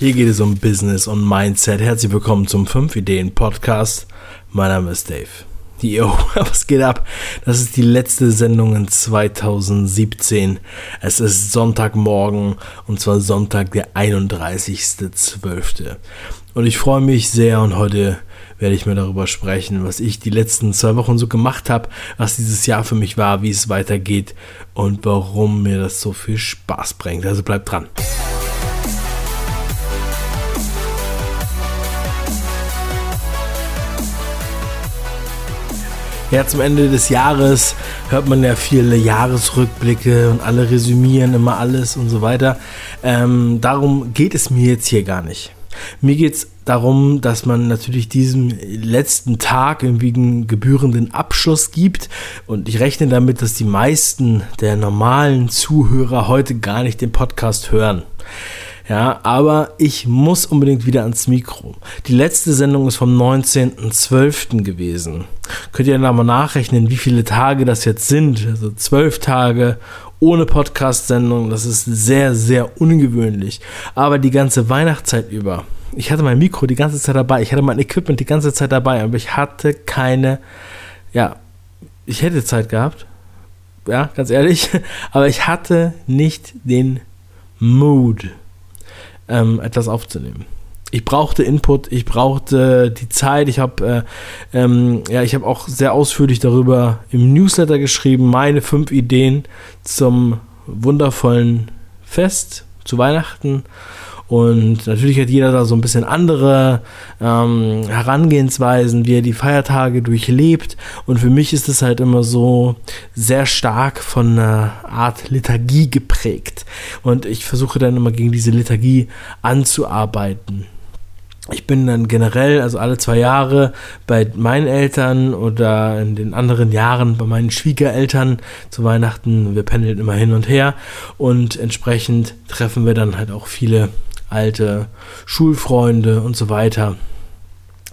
Hier geht es um Business und Mindset. Herzlich willkommen zum 5 Ideen Podcast. Mein Name ist Dave. Yo, was geht ab? Das ist die letzte Sendung in 2017. Es ist Sonntagmorgen und zwar Sonntag, der 31.12. Und ich freue mich sehr und heute werde ich mir darüber sprechen, was ich die letzten zwei Wochen so gemacht habe, was dieses Jahr für mich war, wie es weitergeht und warum mir das so viel Spaß bringt. Also bleibt dran. Ja, zum Ende des Jahres hört man ja viele Jahresrückblicke und alle resümieren immer alles und so weiter. Ähm, darum geht es mir jetzt hier gar nicht. Mir geht es darum, dass man natürlich diesem letzten Tag irgendwie einen gebührenden Abschluss gibt. Und ich rechne damit, dass die meisten der normalen Zuhörer heute gar nicht den Podcast hören. Ja, aber ich muss unbedingt wieder ans Mikro. Die letzte Sendung ist vom 19.12. gewesen. Könnt ihr dann mal nachrechnen, wie viele Tage das jetzt sind? Also zwölf Tage ohne Podcast-Sendung. Das ist sehr, sehr ungewöhnlich. Aber die ganze Weihnachtszeit über. Ich hatte mein Mikro die ganze Zeit dabei. Ich hatte mein Equipment die ganze Zeit dabei. Aber ich hatte keine, ja, ich hätte Zeit gehabt. Ja, ganz ehrlich. Aber ich hatte nicht den Mood ähm, etwas aufzunehmen. Ich brauchte Input, ich brauchte die Zeit. Ich habe äh, ähm, ja, ich habe auch sehr ausführlich darüber im Newsletter geschrieben, meine fünf Ideen zum wundervollen Fest zu Weihnachten und natürlich hat jeder da so ein bisschen andere ähm, Herangehensweisen, wie er die Feiertage durchlebt. Und für mich ist es halt immer so sehr stark von einer Art Liturgie geprägt. Und ich versuche dann immer gegen diese Liturgie anzuarbeiten. Ich bin dann generell, also alle zwei Jahre, bei meinen Eltern oder in den anderen Jahren bei meinen Schwiegereltern zu Weihnachten. Wir pendeln immer hin und her und entsprechend treffen wir dann halt auch viele alte Schulfreunde und so weiter.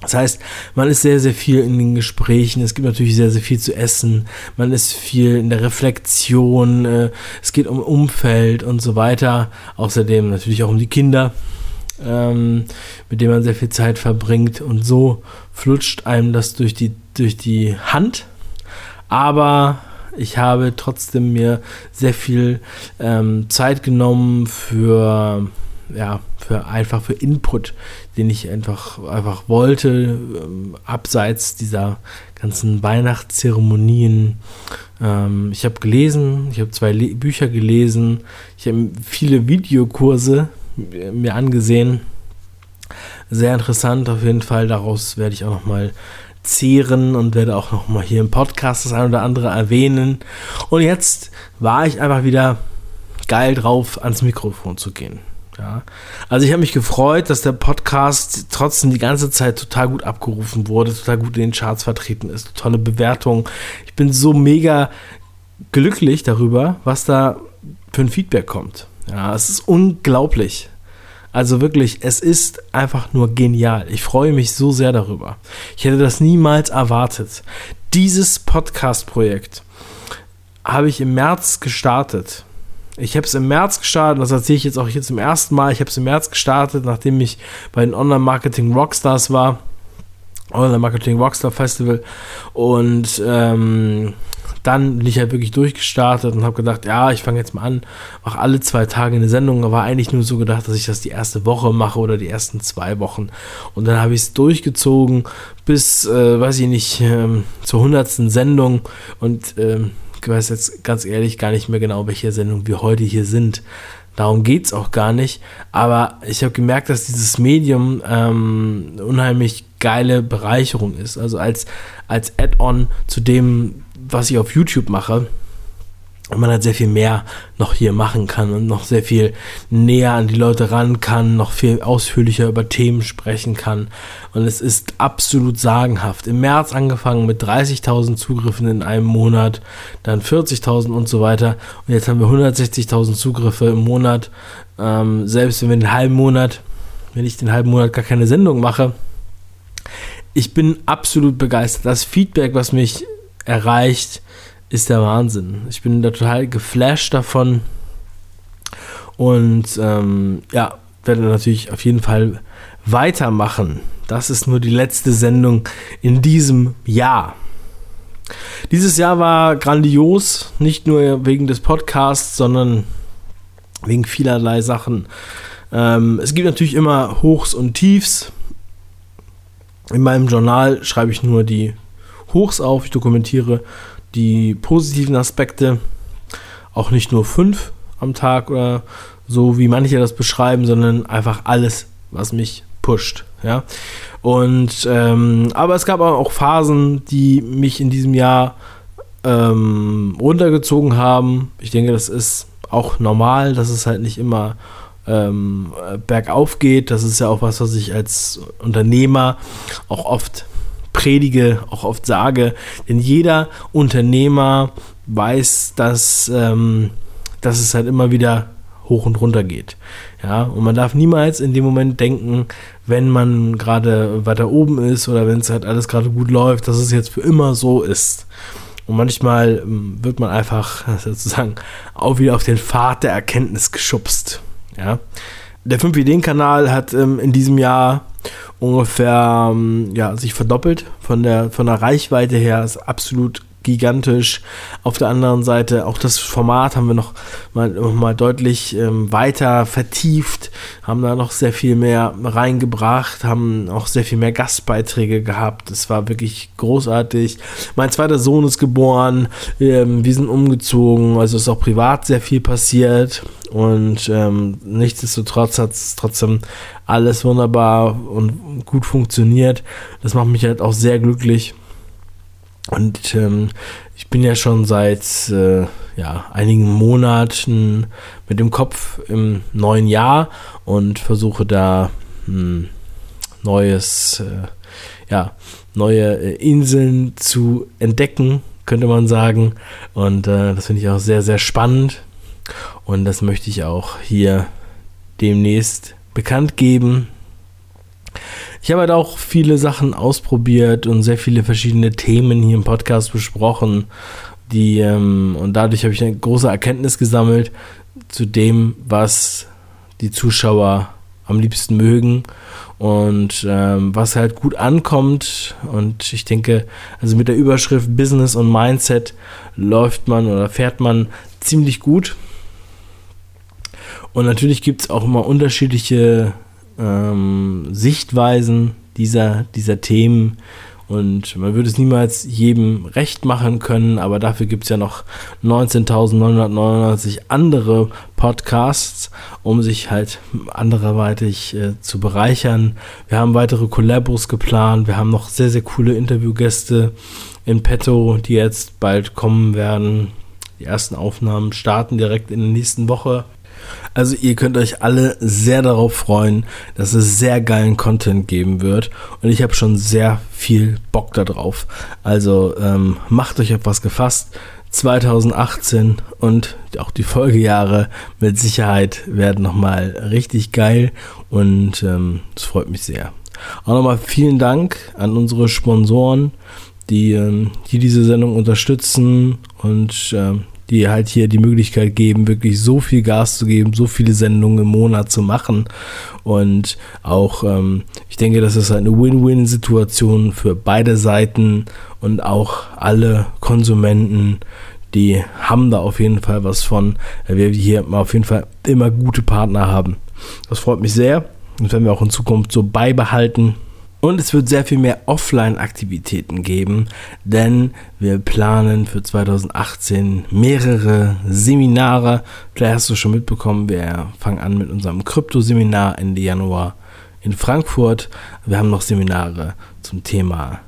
Das heißt, man ist sehr, sehr viel in den Gesprächen. Es gibt natürlich sehr, sehr viel zu essen. Man ist viel in der Reflexion. Äh, es geht um Umfeld und so weiter. Außerdem natürlich auch um die Kinder, ähm, mit denen man sehr viel Zeit verbringt. Und so flutscht einem das durch die, durch die Hand. Aber ich habe trotzdem mir sehr viel ähm, Zeit genommen für ja, für einfach für Input, den ich einfach, einfach wollte, ähm, abseits dieser ganzen Weihnachtszeremonien. Ähm, ich habe gelesen, ich habe zwei Le Bücher gelesen, ich habe viele Videokurse mir angesehen. Sehr interessant auf jeden Fall. Daraus werde ich auch noch mal zehren und werde auch noch mal hier im Podcast das ein oder andere erwähnen. Und jetzt war ich einfach wieder geil drauf, ans Mikrofon zu gehen. Ja. Also ich habe mich gefreut, dass der Podcast trotzdem die ganze Zeit total gut abgerufen wurde, total gut in den Charts vertreten ist, tolle Bewertung. Ich bin so mega glücklich darüber, was da für ein Feedback kommt. Ja, es ist unglaublich. Also wirklich, es ist einfach nur genial. Ich freue mich so sehr darüber. Ich hätte das niemals erwartet. Dieses Podcast-Projekt habe ich im März gestartet ich habe es im März gestartet, das erzähle ich jetzt auch hier zum ersten Mal. Ich habe es im März gestartet, nachdem ich bei den Online-Marketing Rockstars war. Online-Marketing Rockstar Festival. Und ähm, dann bin ich halt wirklich durchgestartet und habe gedacht, ja, ich fange jetzt mal an, mache alle zwei Tage eine Sendung. Aber eigentlich nur so gedacht, dass ich das die erste Woche mache oder die ersten zwei Wochen. Und dann habe ich es durchgezogen bis, äh, weiß ich nicht, ähm, zur hundertsten Sendung. Und ähm, ich weiß jetzt ganz ehrlich gar nicht mehr genau, welche Sendung wir heute hier sind. Darum geht es auch gar nicht. Aber ich habe gemerkt, dass dieses Medium ähm, unheimlich geile Bereicherung ist. Also als, als Add-on zu dem, was ich auf YouTube mache und man halt sehr viel mehr noch hier machen kann und noch sehr viel näher an die Leute ran kann, noch viel ausführlicher über Themen sprechen kann. Und es ist absolut sagenhaft. Im März angefangen mit 30.000 Zugriffen in einem Monat, dann 40.000 und so weiter. Und jetzt haben wir 160.000 Zugriffe im Monat. Ähm, selbst wenn wir den halben Monat, wenn ich den halben Monat gar keine Sendung mache. Ich bin absolut begeistert. Das Feedback, was mich erreicht, ist der Wahnsinn. Ich bin da total geflasht davon. Und ähm, ja, werde natürlich auf jeden Fall weitermachen. Das ist nur die letzte Sendung in diesem Jahr. Dieses Jahr war grandios, nicht nur wegen des Podcasts, sondern wegen vielerlei Sachen. Ähm, es gibt natürlich immer Hochs und Tiefs. In meinem Journal schreibe ich nur die Hochs auf. Ich dokumentiere die positiven Aspekte. Auch nicht nur fünf am Tag oder so, wie manche das beschreiben, sondern einfach alles, was mich pusht. Ja. Und ähm, aber es gab auch Phasen, die mich in diesem Jahr ähm, runtergezogen haben. Ich denke, das ist auch normal, dass es halt nicht immer ähm, bergauf geht. Das ist ja auch was, was ich als Unternehmer auch oft predige, auch oft sage. Denn jeder Unternehmer weiß, dass, ähm, dass es halt immer wieder hoch und runter geht. Ja, und man darf niemals in dem Moment denken, wenn man gerade weiter oben ist oder wenn es halt alles gerade gut läuft, dass es jetzt für immer so ist. Und manchmal ähm, wird man einfach sozusagen auch wieder auf den Pfad der Erkenntnis geschubst. Ja. Der 5-Ideen-Kanal hat ähm, in diesem Jahr ungefähr ähm, ja, sich verdoppelt. Von der, von der Reichweite her ist absolut gigantisch. Auf der anderen Seite auch das Format haben wir noch mal, noch mal deutlich ähm, weiter vertieft, haben da noch sehr viel mehr reingebracht, haben auch sehr viel mehr Gastbeiträge gehabt. Es war wirklich großartig. Mein zweiter Sohn ist geboren, ähm, wir sind umgezogen, also ist auch privat sehr viel passiert und ähm, nichtsdestotrotz hat es trotzdem alles wunderbar und gut funktioniert. Das macht mich halt auch sehr glücklich. Und ähm, ich bin ja schon seit äh, ja, einigen Monaten mit dem Kopf im neuen Jahr und versuche da ein hm, neues, äh, ja, neue äh, Inseln zu entdecken, könnte man sagen. Und äh, das finde ich auch sehr, sehr spannend. Und das möchte ich auch hier demnächst bekannt geben. Ich habe halt auch viele Sachen ausprobiert und sehr viele verschiedene Themen hier im Podcast besprochen, die ähm, und dadurch habe ich eine große Erkenntnis gesammelt zu dem, was die Zuschauer am liebsten mögen und ähm, was halt gut ankommt. Und ich denke, also mit der Überschrift Business und Mindset läuft man oder fährt man ziemlich gut. Und natürlich gibt es auch immer unterschiedliche ähm, Sichtweisen dieser, dieser Themen. Und man würde es niemals jedem recht machen können, aber dafür gibt es ja noch 19.999 andere Podcasts, um sich halt anderweitig äh, zu bereichern. Wir haben weitere Collabos geplant, wir haben noch sehr, sehr coole Interviewgäste in petto, die jetzt bald kommen werden. Die ersten Aufnahmen starten direkt in der nächsten Woche. Also ihr könnt euch alle sehr darauf freuen, dass es sehr geilen Content geben wird. Und ich habe schon sehr viel Bock darauf. Also ähm, macht euch auf was gefasst. 2018 und auch die Folgejahre mit Sicherheit werden nochmal richtig geil und ähm, das ähm, freut mich sehr. Auch nochmal vielen Dank an unsere Sponsoren, die, ähm, die diese Sendung unterstützen und ähm, die halt hier die Möglichkeit geben, wirklich so viel Gas zu geben, so viele Sendungen im Monat zu machen. Und auch, ähm, ich denke, das ist eine Win-Win-Situation für beide Seiten und auch alle Konsumenten, die haben da auf jeden Fall was von, weil wir hier auf jeden Fall immer gute Partner haben. Das freut mich sehr. Das werden wir auch in Zukunft so beibehalten. Und es wird sehr viel mehr Offline-Aktivitäten geben, denn wir planen für 2018 mehrere Seminare. Vielleicht hast du schon mitbekommen, wir fangen an mit unserem Krypto-Seminar Ende Januar in Frankfurt. Wir haben noch Seminare zum Thema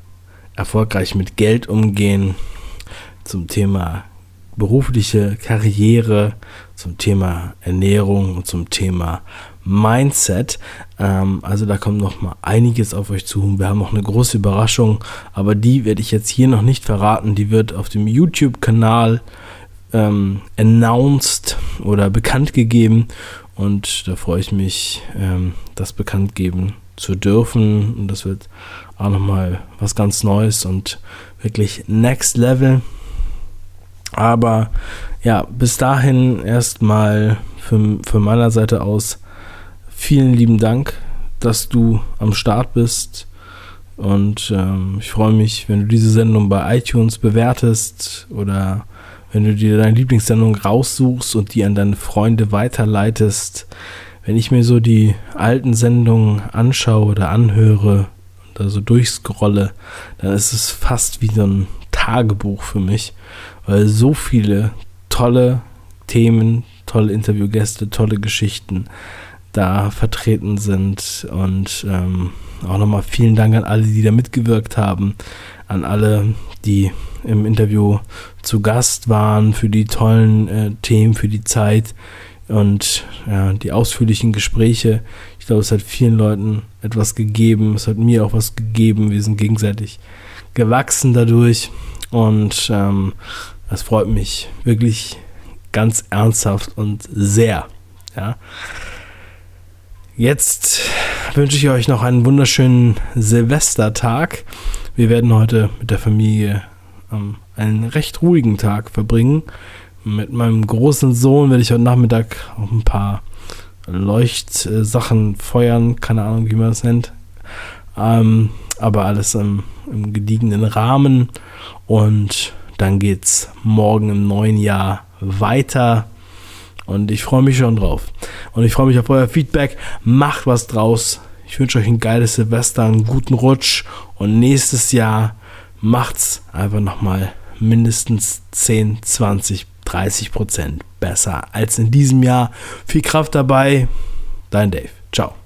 erfolgreich mit Geld umgehen, zum Thema berufliche Karriere, zum Thema Ernährung und zum Thema Mindset. Ähm, also da kommt noch mal einiges auf euch zu. Wir haben noch eine große Überraschung, aber die werde ich jetzt hier noch nicht verraten. Die wird auf dem YouTube-Kanal ähm, announced oder bekannt gegeben und da freue ich mich, ähm, das bekannt geben zu dürfen. Und das wird auch noch mal was ganz Neues und wirklich Next Level. Aber ja, bis dahin erstmal für, für meiner Seite aus vielen lieben Dank, dass du am Start bist. Und ähm, ich freue mich, wenn du diese Sendung bei iTunes bewertest oder wenn du dir deine Lieblingssendung raussuchst und die an deine Freunde weiterleitest. Wenn ich mir so die alten Sendungen anschaue oder anhöre und da so durchscrolle, dann ist es fast wie so ein Tagebuch für mich, weil so viele tolle Themen, tolle Interviewgäste, tolle Geschichten da vertreten sind. Und ähm, auch nochmal vielen Dank an alle, die da mitgewirkt haben, an alle, die im Interview zu Gast waren, für die tollen äh, Themen, für die Zeit und ja, die ausführlichen Gespräche. Ich glaube, es hat vielen Leuten etwas gegeben. Es hat mir auch was gegeben. Wir sind gegenseitig gewachsen dadurch. Und ähm, das freut mich wirklich ganz ernsthaft und sehr. Ja. Jetzt wünsche ich euch noch einen wunderschönen Silvestertag. Wir werden heute mit der Familie ähm, einen recht ruhigen Tag verbringen. Mit meinem großen Sohn werde ich heute Nachmittag auch ein paar Leuchtsachen feuern, keine Ahnung, wie man das nennt. Ähm, aber alles im, im gediegenen Rahmen. Und dann geht es morgen im neuen Jahr weiter und ich freue mich schon drauf. Und ich freue mich auf euer Feedback. Macht was draus. Ich wünsche euch ein geiles Silvester, einen guten Rutsch. Und nächstes Jahr macht's einfach nochmal mindestens 10, 20, 30 Prozent besser als in diesem Jahr. Viel Kraft dabei. Dein Dave. Ciao.